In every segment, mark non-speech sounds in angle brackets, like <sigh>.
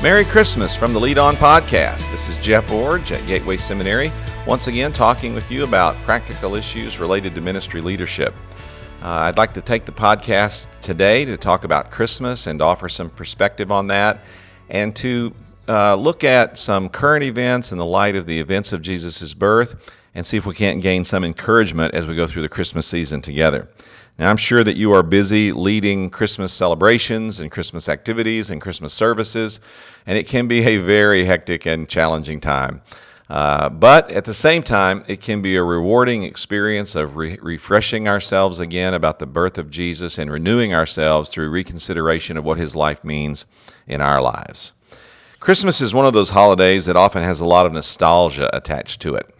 Merry Christmas from the Lead On Podcast. This is Jeff Iorg at Gateway Seminary, once again talking with you about practical issues related to ministry leadership. Uh, I'd like to take the podcast today to talk about Christmas and offer some perspective on that and to uh, look at some current events in the light of the events of Jesus' birth and see if we can't gain some encouragement as we go through the Christmas season together. Now, I'm sure that you are busy leading Christmas celebrations and Christmas activities and Christmas services, and it can be a very hectic and challenging time. Uh, but at the same time, it can be a rewarding experience of re- refreshing ourselves again about the birth of Jesus and renewing ourselves through reconsideration of what his life means in our lives. Christmas is one of those holidays that often has a lot of nostalgia attached to it.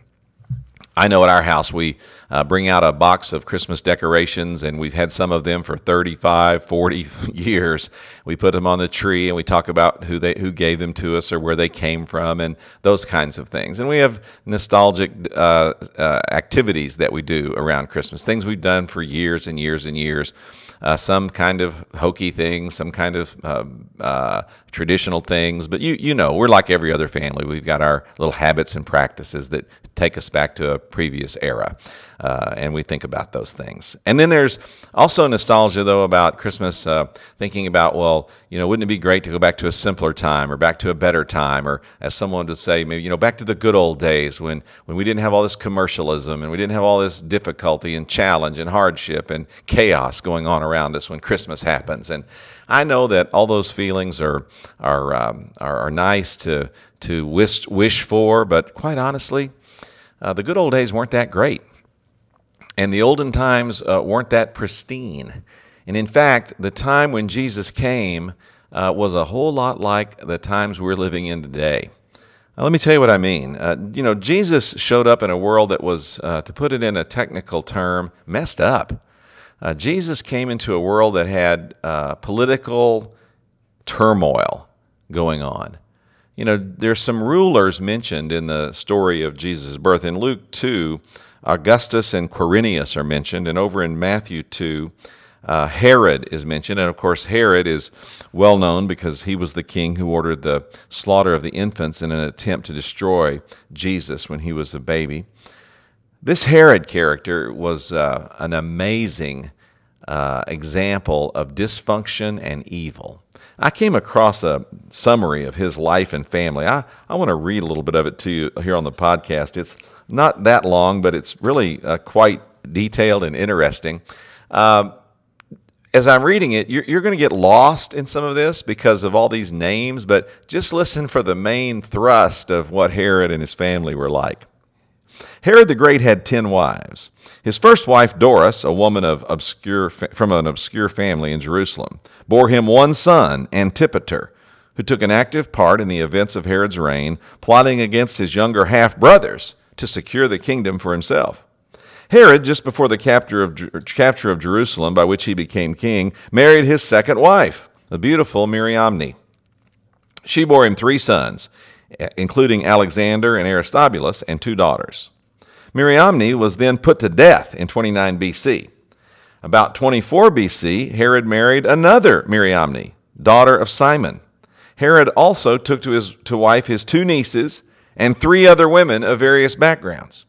I know at our house we uh, bring out a box of Christmas decorations, and we've had some of them for 35, 40 <laughs> years. We put them on the tree, and we talk about who they who gave them to us or where they came from, and those kinds of things. And we have nostalgic uh, uh, activities that we do around Christmas, things we've done for years and years and years uh, some kind of hokey things, some kind of uh, uh, traditional things. But you you know, we're like every other family. We've got our little habits and practices that take us back to a previous era, uh, and we think about those things. And then there's also nostalgia though about Christmas, uh, thinking about well, you know, wouldn't it be great to go back to a simpler time or back to a better time, or as someone would say, maybe you know, back to the good old days when when we didn't have all this commercialism and we didn't have all this difficulty and challenge and hardship and chaos going on around us when Christmas happens. And I know that all those feelings are are um, are, are, nice to to wish wish for, but quite honestly, uh, the good old days weren't that great, and the olden times uh, weren't that pristine. And in fact, the time when Jesus came uh, was a whole lot like the times we're living in today. Now, let me tell you what I mean. Uh, you know, Jesus showed up in a world that was, uh, to put it in a technical term, messed up. Uh, Jesus came into a world that had uh, political turmoil going on. You know, there's some rulers mentioned in the story of Jesus' birth. In Luke 2, Augustus and Quirinius are mentioned, and over in Matthew 2, uh, Herod is mentioned. And of course, Herod is well known because he was the king who ordered the slaughter of the infants in an attempt to destroy Jesus when he was a baby. This Herod character was uh, an amazing uh, example of dysfunction and evil. I came across a summary of his life and family. I, I want to read a little bit of it to you here on the podcast. It's not that long, but it's really uh, quite detailed and interesting. Um, as I'm reading it, you're, you're going to get lost in some of this because of all these names, but just listen for the main thrust of what Herod and his family were like. Herod the Great had ten wives. His first wife, Doris, a woman of obscure, from an obscure family in Jerusalem, bore him one son, Antipater, who took an active part in the events of Herod's reign, plotting against his younger half brothers to secure the kingdom for himself. Herod, just before the capture of, capture of Jerusalem, by which he became king, married his second wife, the beautiful Mariamne. She bore him three sons, eh, including Alexander and Aristobulus, and two daughters. Mariamne was then put to death in 29 BC. About 24 BC, Herod married another Mariamne, daughter of Simon. Herod also took to, his, to wife his two nieces and three other women of various backgrounds.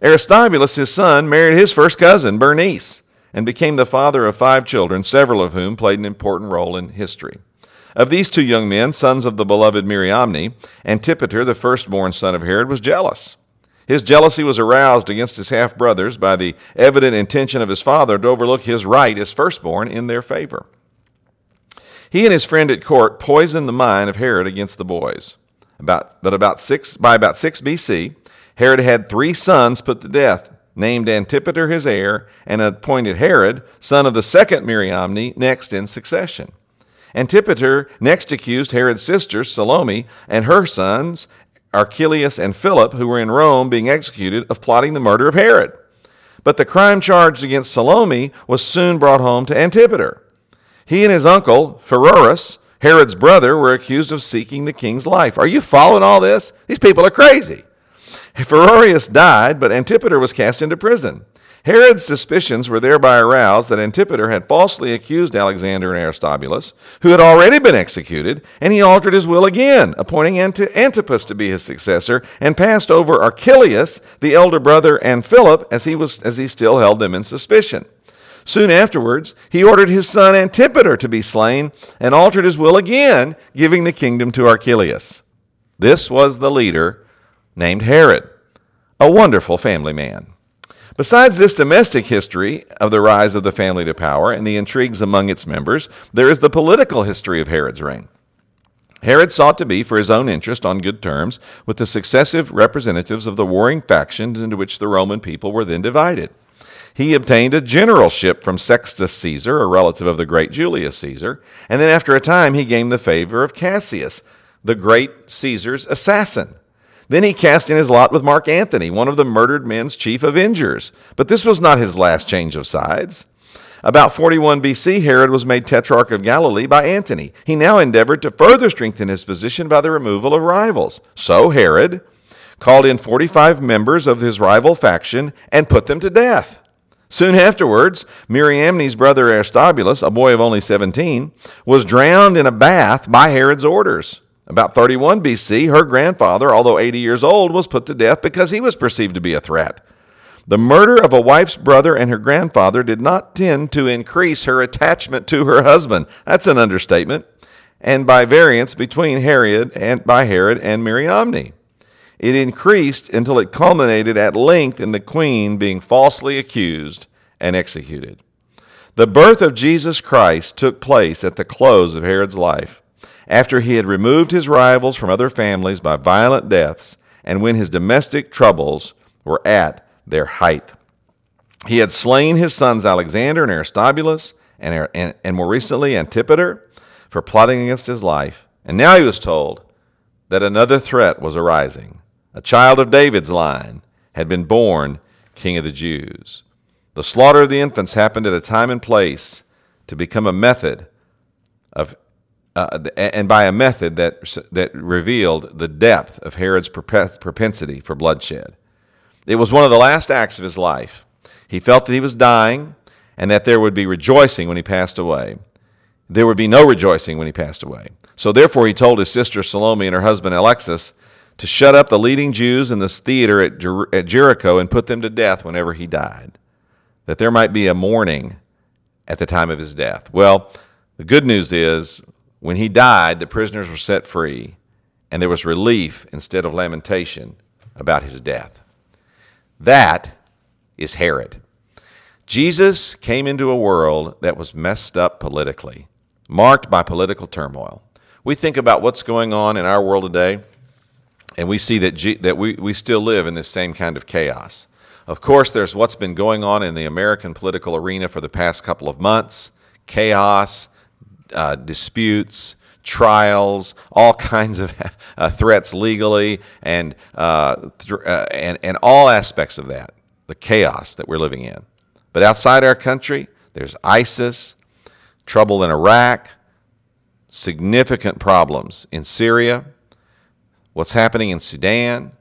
Aristobulus, his son, married his first cousin, Bernice, and became the father of five children, several of whom played an important role in history. Of these two young men, sons of the beloved Mariamne, Antipater, the firstborn son of Herod, was jealous. His jealousy was aroused against his half brothers by the evident intention of his father to overlook his right as firstborn in their favor. He and his friend at court poisoned the mind of Herod against the boys. About, but about six, by about 6 BC, Herod had three sons put to death, named Antipater his heir, and appointed Herod, son of the second Mariamne, next in succession. Antipater next accused Herod's sister, Salome, and her sons, Archelaus and Philip, who were in Rome being executed, of plotting the murder of Herod. But the crime charged against Salome was soon brought home to Antipater. He and his uncle, Pheroras, Herod's brother, were accused of seeking the king's life. Are you following all this? These people are crazy. Pheroras died, but Antipater was cast into prison. Herod's suspicions were thereby aroused that Antipater had falsely accused Alexander and Aristobulus, who had already been executed, and he altered his will again, appointing Antipas to be his successor, and passed over Archelaus, the elder brother, and Philip, as he, was, as he still held them in suspicion. Soon afterwards, he ordered his son Antipater to be slain, and altered his will again, giving the kingdom to Archelaus. This was the leader named Herod, a wonderful family man. Besides this domestic history of the rise of the family to power and the intrigues among its members, there is the political history of Herod's reign. Herod sought to be, for his own interest, on good terms with the successive representatives of the warring factions into which the Roman people were then divided. He obtained a generalship from Sextus Caesar, a relative of the great Julius Caesar, and then after a time he gained the favor of Cassius, the great Caesar's assassin. Then he cast in his lot with Mark Antony, one of the murdered men's chief avengers. But this was not his last change of sides. About 41 BC, Herod was made tetrarch of Galilee by Antony. He now endeavored to further strengthen his position by the removal of rivals. So Herod called in 45 members of his rival faction and put them to death. Soon afterwards, Mariamne's brother Aristobulus, a boy of only 17, was drowned in a bath by Herod's orders. About 31 BC, her grandfather, although 80 years old, was put to death because he was perceived to be a threat. The murder of a wife's brother and her grandfather did not tend to increase her attachment to her husband. That's an understatement. And by variance between Herod and by Herod and Mariamne. It increased until it culminated at length in the queen being falsely accused and executed. The birth of Jesus Christ took place at the close of Herod's life after he had removed his rivals from other families by violent deaths, and when his domestic troubles were at their height. He had slain his sons Alexander and Aristobulus, and, and, and more recently Antipater, for plotting against his life. And now he was told that another threat was arising. A child of David's line had been born king of the Jews. The slaughter of the infants happened at a time and place to become a method of uh, and by a method that, that revealed the depth of Herod's propensity for bloodshed. It was one of the last acts of his life. He felt that he was dying and that there would be rejoicing when he passed away. There would be no rejoicing when he passed away. So therefore, he told his sister Salome and her husband Alexis to shut up the leading Jews in this theater at, Jer- at Jericho and put them to death whenever he died, that there might be a mourning at the time of his death. Well, the good news is when he died, the prisoners were set free, and there was relief instead of lamentation about his death. That is Herod. Jesus came into a world that was messed up politically, marked by political turmoil. We think about what's going on in our world today, and we see that, G- that we, we still live in this same kind of chaos. Of course, there's what's been going on in the American political arena for the past couple of months chaos, uh, disputes, trials, all <laughs> kinds of uh, threats legally, and, uh, th- uh, and, and all aspects of that, the chaos that we're living in. But outside our country, there's ISIS, trouble in Iraq, significant problems in Syria, what's happening in Sudan,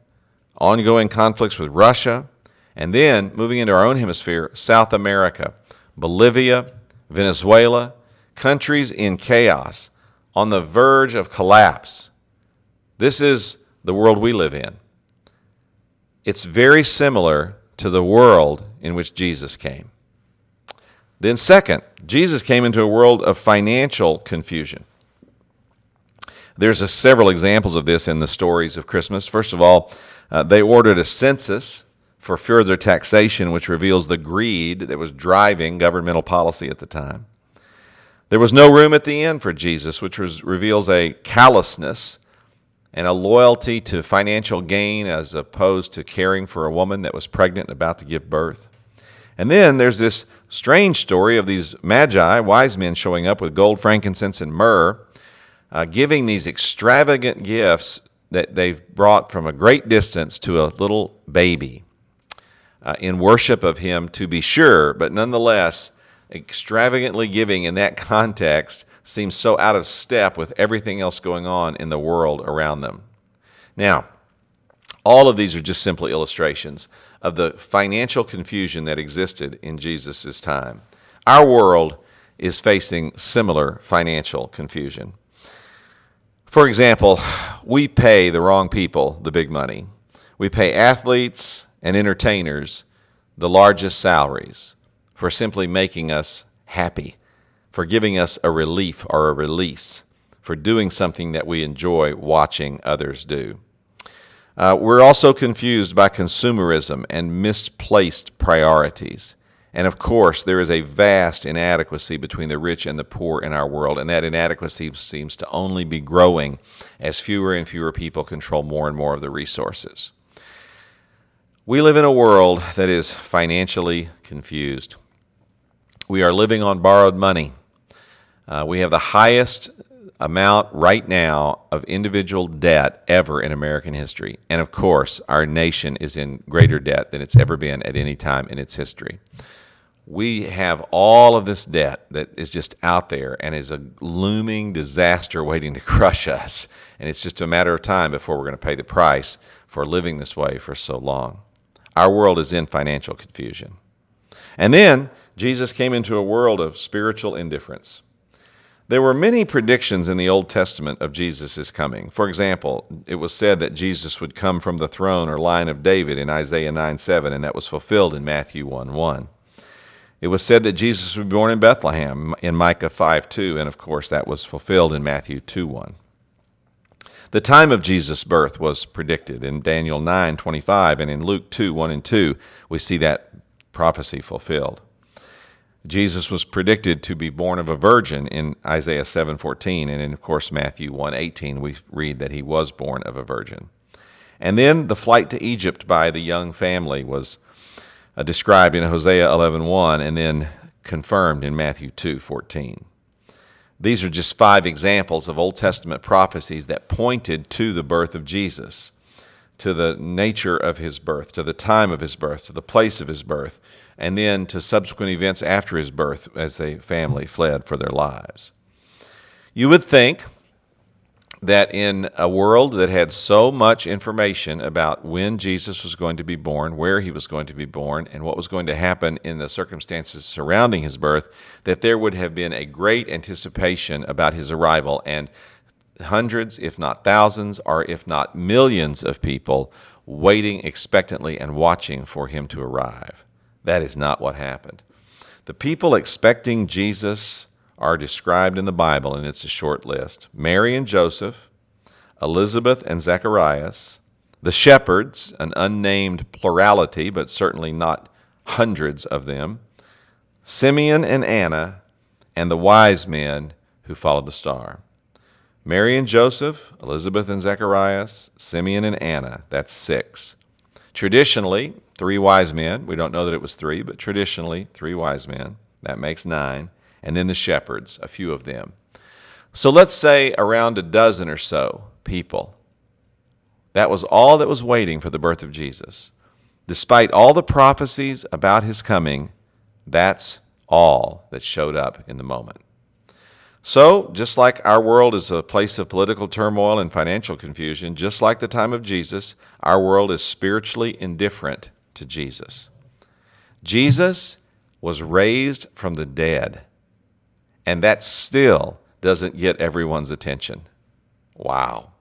ongoing conflicts with Russia, and then moving into our own hemisphere, South America, Bolivia, Venezuela, countries in chaos, on the verge of collapse. This is the world we live in. It's very similar to the world in which Jesus came. Then, second, Jesus came into a world of financial confusion. There's a, several examples of this in the stories of Christmas. First of all, uh, they ordered a census for further taxation, which reveals the greed that was driving governmental policy at the time. There was no room at the inn for Jesus, which was, reveals a callousness and a loyalty to financial gain as opposed to caring for a woman that was pregnant and about to give birth. And then there's this strange story of these magi, wise men, showing up with gold, frankincense, and myrrh, uh, giving these extravagant gifts that they've brought from a great distance to a little baby uh, in worship of him, to be sure, but nonetheless extravagantly giving in that <laughs> context seems so out of step with everything else going on in the world around them. Now, all of these are just simply illustrations of the financial confusion that existed in Jesus' time. Our world is facing similar financial confusion. For example, we pay the wrong people the big money. We pay athletes and entertainers the largest salaries for simply making us happy, for giving us a relief or a release, for doing something that we enjoy watching others do. Uh, we're also confused by consumerism and misplaced priorities. And of course, there is a vast inadequacy between the rich and the poor in our world, and that inadequacy seems to only be growing as fewer and fewer people control more and more of the resources. We live in a world that is financially confused. We are living on borrowed money. Uh, we have the highest amount right now of individual debt ever in American history. And of course, our nation is in greater debt than it's ever been at any time in its history. We have all of this debt that is just out there and is a looming disaster waiting to <laughs> crush us. And it's just a matter of time before we're going to pay the price for living this way for so long. Our world is in financial confusion. And then Jesus came into a world of spiritual indifference. There were many predictions in the Old Testament of Jesus' coming. For example, it was said that Jesus would come from the throne or line of David in Isaiah 9 7, and that was fulfilled in Matthew 1 1. It was said that Jesus would be born in Bethlehem in Micah 5 2, and of course that was fulfilled in Matthew 2 1. The time of Jesus' birth was predicted in Daniel 9 25, and in Luke 2 1 and 2, we see that prophecy fulfilled. Jesus was predicted to be born of a virgin in Isaiah 7:14 and in of course Matthew 1:18 we read that he was born of a virgin. And then the flight to Egypt by the young family was uh, described in Hosea 11:1 and then confirmed in Matthew 2:14. These are just five examples of Old Testament prophecies that pointed to the birth of Jesus to the nature of his birth, to the time of his birth, to the place of his birth, and then to subsequent events after his birth as the family fled for their lives. You would think that in a world that had so much information about when Jesus was going to be born, where he was going to be born, and what was going to happen in the circumstances surrounding his birth, that there would have been a great anticipation about his arrival and hundreds, if not thousands, or if not millions of people waiting expectantly and watching for him to arrive. That is not what happened. The people expecting Jesus are described in the Bible, and it's a short list Mary and Joseph, Elizabeth and Zacharias, the shepherds, an unnamed plurality, but certainly not hundreds of them, Simeon and Anna, and the wise men who followed the star. Mary and Joseph, Elizabeth and Zacharias, Simeon and Anna. That's six. Traditionally, three wise men. We don't know that it was three, but traditionally, three wise men. That makes nine. And then the shepherds, a few of them. So let's say around a dozen or so people. That was all that was waiting for the birth of Jesus. Despite all the prophecies about his coming, that's all that showed up in the moment. So, just like our world is a place of political turmoil and financial confusion, just like the time of Jesus, our world is spiritually indifferent to Jesus. Jesus was raised from the dead, and that still doesn't get everyone's attention. Wow.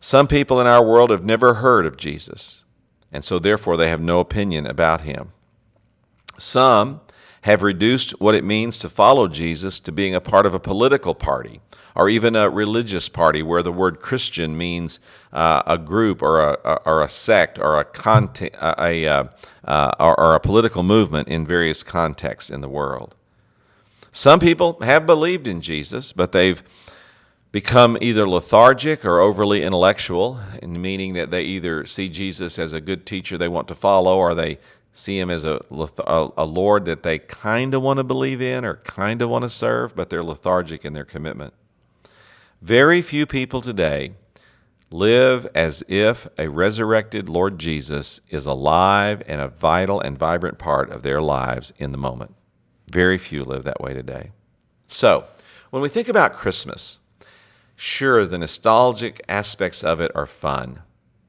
Some people in our world have never heard of Jesus, and so therefore they have no opinion about him. Some have reduced what it means to follow Jesus to being a part of a political party or even a religious party where the word Christian means uh, a group or a, or a sect or a, content, a, uh, uh, or, or a political movement in various contexts in the world. Some people have believed in Jesus, but they've become either lethargic or overly intellectual, in meaning that they either see Jesus as a good teacher they want to follow, or they see him as a, a, Lord that they kind of want to believe in or kind of want to serve, but they're lethargic in their commitment. Very few people today live as if a resurrected Lord Jesus is alive and a vital and vibrant part of their lives in the moment. Very few live that way today. So, when we think about Christmas, sure, the nostalgic aspects of it are fun.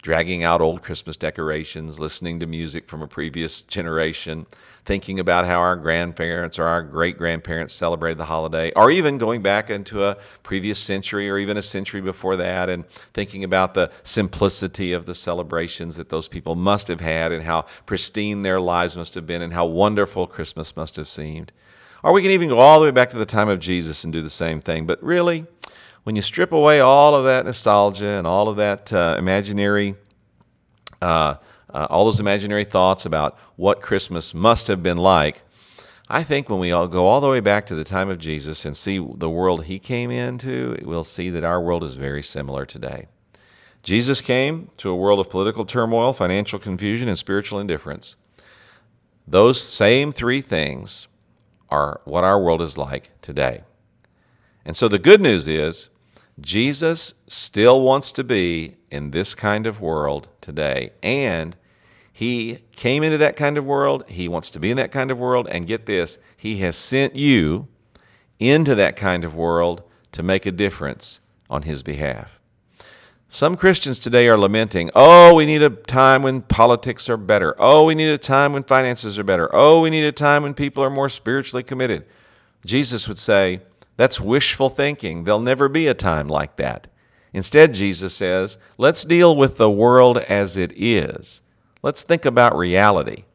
Dragging out old Christmas decorations, listening to music from a previous generation, thinking about how our grandparents or our great grandparents celebrated the holiday, or even going back into a previous century or even a century before that and thinking about the simplicity of the celebrations that those people must have had and how pristine their lives must have been and how wonderful Christmas must have seemed. Or we can even go all the way back to the time of Jesus and do the same thing. But really, when you strip away all of that nostalgia and all of that uh, imaginary, uh, uh, all those imaginary thoughts about what Christmas must have been like, I think when we all go all the way back to the time of Jesus and see the world he came into, we'll see that our world is very similar today. Jesus came to a world of political turmoil, financial confusion, and spiritual indifference. Those same three things are what our world is like today. And so the good news is Jesus still wants to be in this kind of world today. And he came into that kind of world. He wants to be in that kind of world. And get this, he has sent you into that kind of world to make a difference on his behalf. Some Christians today are lamenting, oh, we need a time when politics are better. Oh, we need a time when finances are better. Oh, we need a time when people are more spiritually committed. Jesus would say, that's wishful thinking. There'll never be a time like that. Instead, Jesus says, let's deal with the world as it is. Let's think about reality.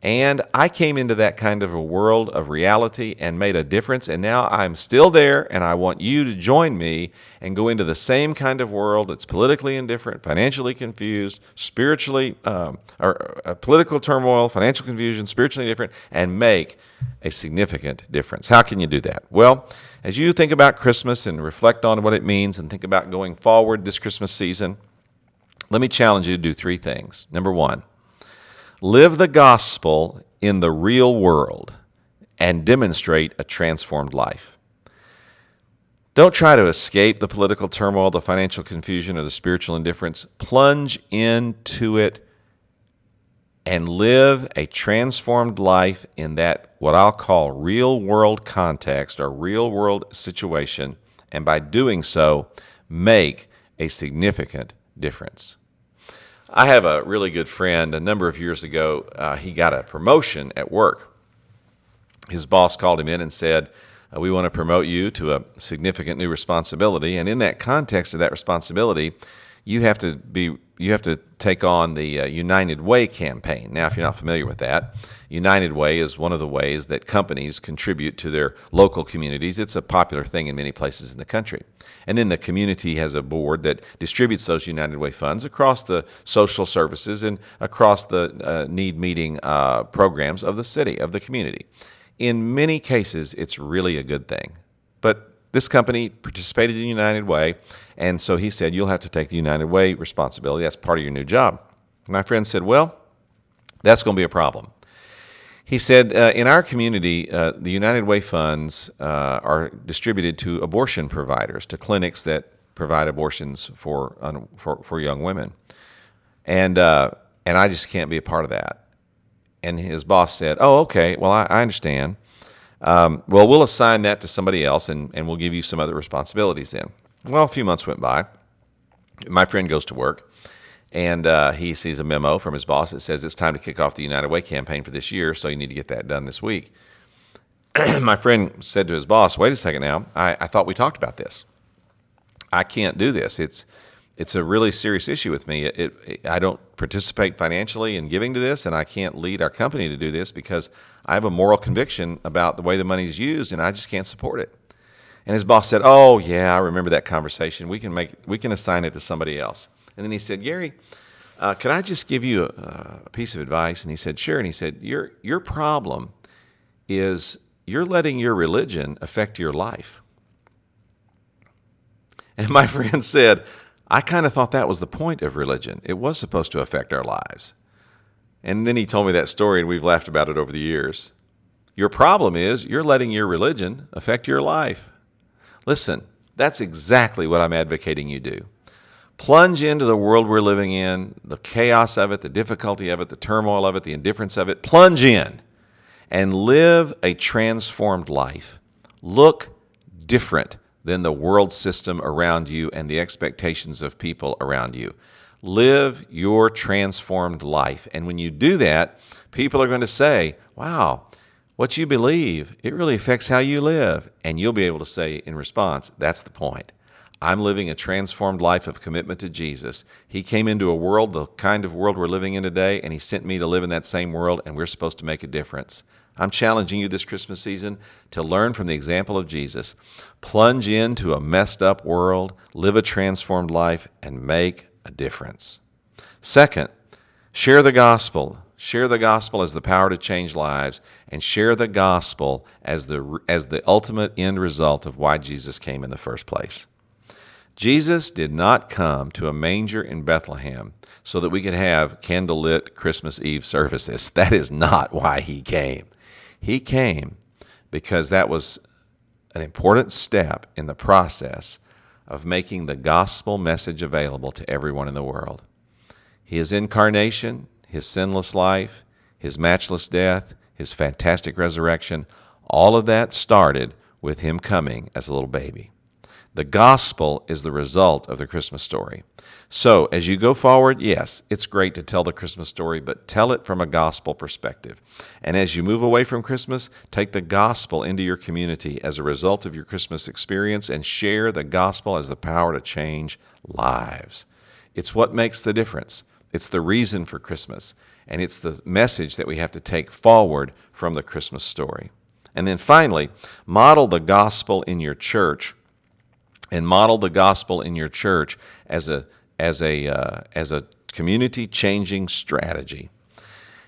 And I came into that kind of a world of reality and made a difference. And now I'm still there, and I want you to join me and go into the same kind of world that's politically indifferent, financially confused, spiritually, um, or uh, political turmoil, financial confusion, spiritually indifferent, and make a significant difference. How can you do that? Well, as you think about Christmas and reflect on what it means and think about going forward this Christmas season, let me challenge you to do three things. Number one, live the gospel in the real world and demonstrate a transformed life. Don't try to escape the political turmoil, the financial confusion, or the spiritual indifference. Plunge into it and live a transformed life in that what I'll call real world context or real world situation. And by doing so, make a significant difference. I have a really good friend. A number of years ago, uh, he got a promotion at work. His boss called him in and said, uh, We want to promote you to a significant new responsibility. And in that context of that responsibility, you have to be you have to take on the uh, United Way campaign. Now, if you're not familiar with that, United Way is one of the ways that companies contribute to their local communities. It's a popular thing in many places in the country. And then the community has a board that distributes those United Way funds across the social services and across the uh, need meeting uh, programs of the city, of the community. In many cases, it's really a good thing. But this company participated in United Way, and so he said, You'll have to take the United Way responsibility. That's part of your new job. My friend said, Well, that's going to be a problem. He said, uh, in our community, uh, the United Way funds uh, are distributed to abortion providers, to clinics that provide abortions for, for, for young women. And, uh, and I just can't be a part of that. And his boss said, Oh, okay, well, I, I understand. Um, well, we'll assign that to somebody else and, and we'll give you some other responsibilities then. Well, a few months went by. My friend goes to work and uh, he sees a memo from his boss that says it's time to kick off the United Way campaign for this year, so you need to get that done this week. <clears throat> My friend said to his boss, "Wait a second now. I, I thought we talked about this. I can't do this. It's it's a really serious issue with me. It, it, I don't participate financially in giving to this, and I can't lead our company to do this because I have a moral conviction about the way the money is used, and I just can't support it." And his boss said, "Oh yeah, I remember that conversation. We can make we can assign it to somebody else." And then he said, Gary, uh, could I just give you a, a piece of advice? And he said, Sure. And he said, Your, your problem is you're letting your religion affect your life. And my <laughs> friend said, I kind of thought that was the point of religion. It was supposed to affect our lives. And then he told me that story, and we've laughed about it over the years. Your problem is you're letting your religion affect your life. Listen, that's exactly what I'm advocating you do plunge into the world we're living in, the chaos of it, the difficulty of it, the turmoil of it, the indifference of it, plunge in and live a transformed life. Look different than the world system around you and the expectations of people around you. Live your transformed life. And when you do that, people are going to say, wow, what you believe, it really affects how you live. And you'll be able to say in response, that's the point. I'm living a transformed life of commitment to Jesus. He came into a world, the kind of world we're living in today, and He sent me to live in that same world, and we're supposed to make a difference. I'm challenging you this Christmas season to learn from the example of Jesus. Plunge into a messed up world, live a transformed life, and make a difference. Second, share the gospel. Share the gospel as the power to change lives, and share the gospel as the, as the ultimate end result of why Jesus came in the first place. Jesus did not come to a manger in Bethlehem so that we could have candlelit Christmas Eve services. <laughs> That is not why he came. He came because that was an important step in the process of making the gospel message available to everyone in the world. His incarnation, his sinless life, his matchless death, his fantastic resurrection, all of that started with him coming as a little baby. The gospel is the result of the Christmas story. So, as you go forward, yes, it's great to tell the Christmas story, but tell it from a gospel perspective. And as you move away from Christmas, take the gospel into your community as a result of your Christmas experience and share the gospel as the power to change lives. It's what makes the difference. It's the reason for Christmas, and it's the message that we have to take forward from the Christmas story. And then finally, model the gospel in your church and model the gospel in your church as a as a uh, as a community changing strategy.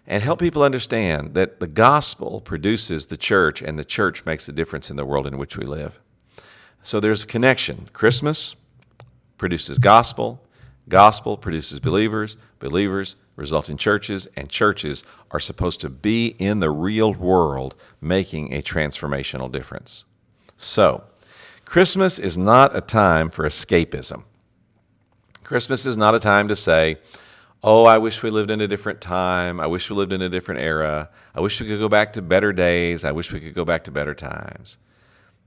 And help people understand that the gospel produces the church and the church makes a difference in the world in which we live. So there's a connection. Christmas produces gospel gospel produces believers believers result in churches and churches are supposed to be in the real world making a transformational difference. So Christmas is not a time for escapism. Christmas is not a time to say, Oh, I wish we lived in a different time. I wish we lived in a different era. I wish we could go back to better days. I wish we could go back to better times.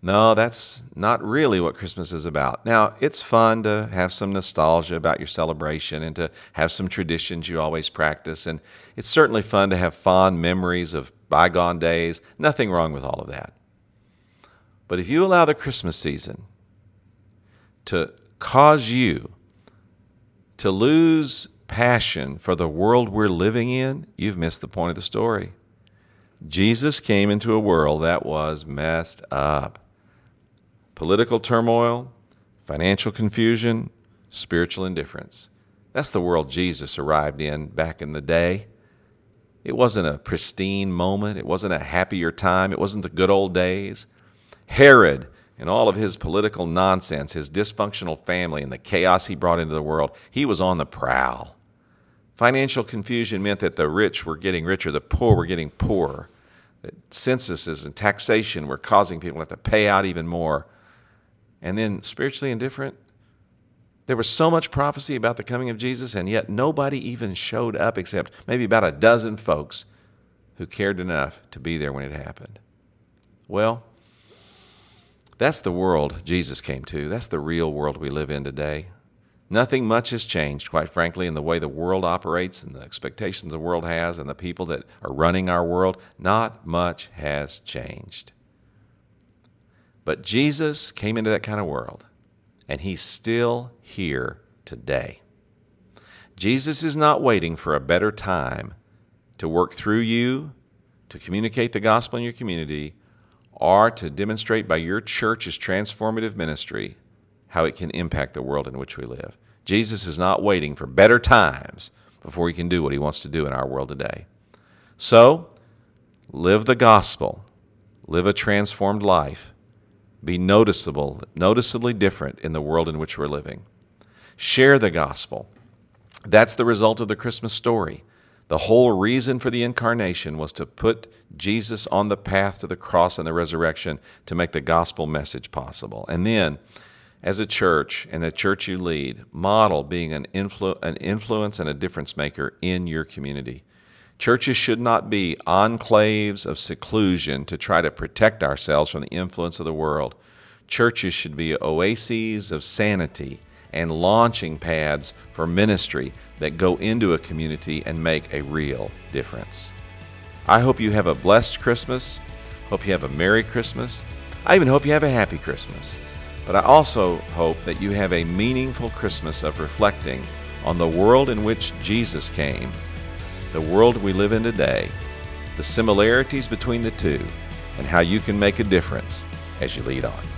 No, that's not really what Christmas is about. Now, it's fun to have some nostalgia about your celebration and to have some traditions you always practice. And it's certainly fun to have fond memories of bygone days. Nothing wrong with all of that. But if you allow the Christmas season to cause you to lose passion for the world we're living in, you've missed the point of the story. Jesus came into a world that was messed up. Political turmoil, financial confusion, spiritual indifference. That's the world Jesus arrived in back in the day. It wasn't a pristine moment. It wasn't a happier time. It wasn't the good old days. Herod and all of his political nonsense, his dysfunctional family, and the chaos he brought into the world, he was on the prowl. Financial confusion meant that the rich were getting richer, the poor were getting poorer. That censuses and taxation were causing people to have to pay out even more. And then spiritually indifferent, there was so much prophecy about the coming of Jesus, and yet nobody even showed up except maybe about a dozen folks who cared enough to be there when it happened. Well, that's the world Jesus came to. That's the real world we live in today. Nothing much has changed, quite frankly, in the way the world operates and the expectations the world has and the people that are running our world. Not much has changed. But Jesus came into that kind of world, and He's still here today. Jesus is not waiting for a better time to work through you, to communicate the gospel in your community, are to demonstrate by your church's transformative ministry how it can impact the world in which we live. Jesus is not waiting for better times before he can do what he wants to do in our world today. So, live the gospel, live a transformed life, be noticeable, noticeably different in the world in which we're living. Share the gospel. That's the result of the Christmas story. The whole reason for the incarnation was to put Jesus on the path to the cross and the resurrection to make the gospel message possible. And then, as a church and a church you lead, model being an, influ- an influence and a difference maker in your community. Churches should not be enclaves of seclusion to try to protect ourselves from the influence of the world. Churches should be oases of sanity and launching pads for ministry that go into a community and make a real difference. I hope you have a blessed Christmas. Hope you have a Merry Christmas. I even hope you have a Happy Christmas. But I also hope that you have a meaningful Christmas of reflecting on the world in which Jesus came, the world we live in today, the similarities between the two, and how you can make a difference as you lead on.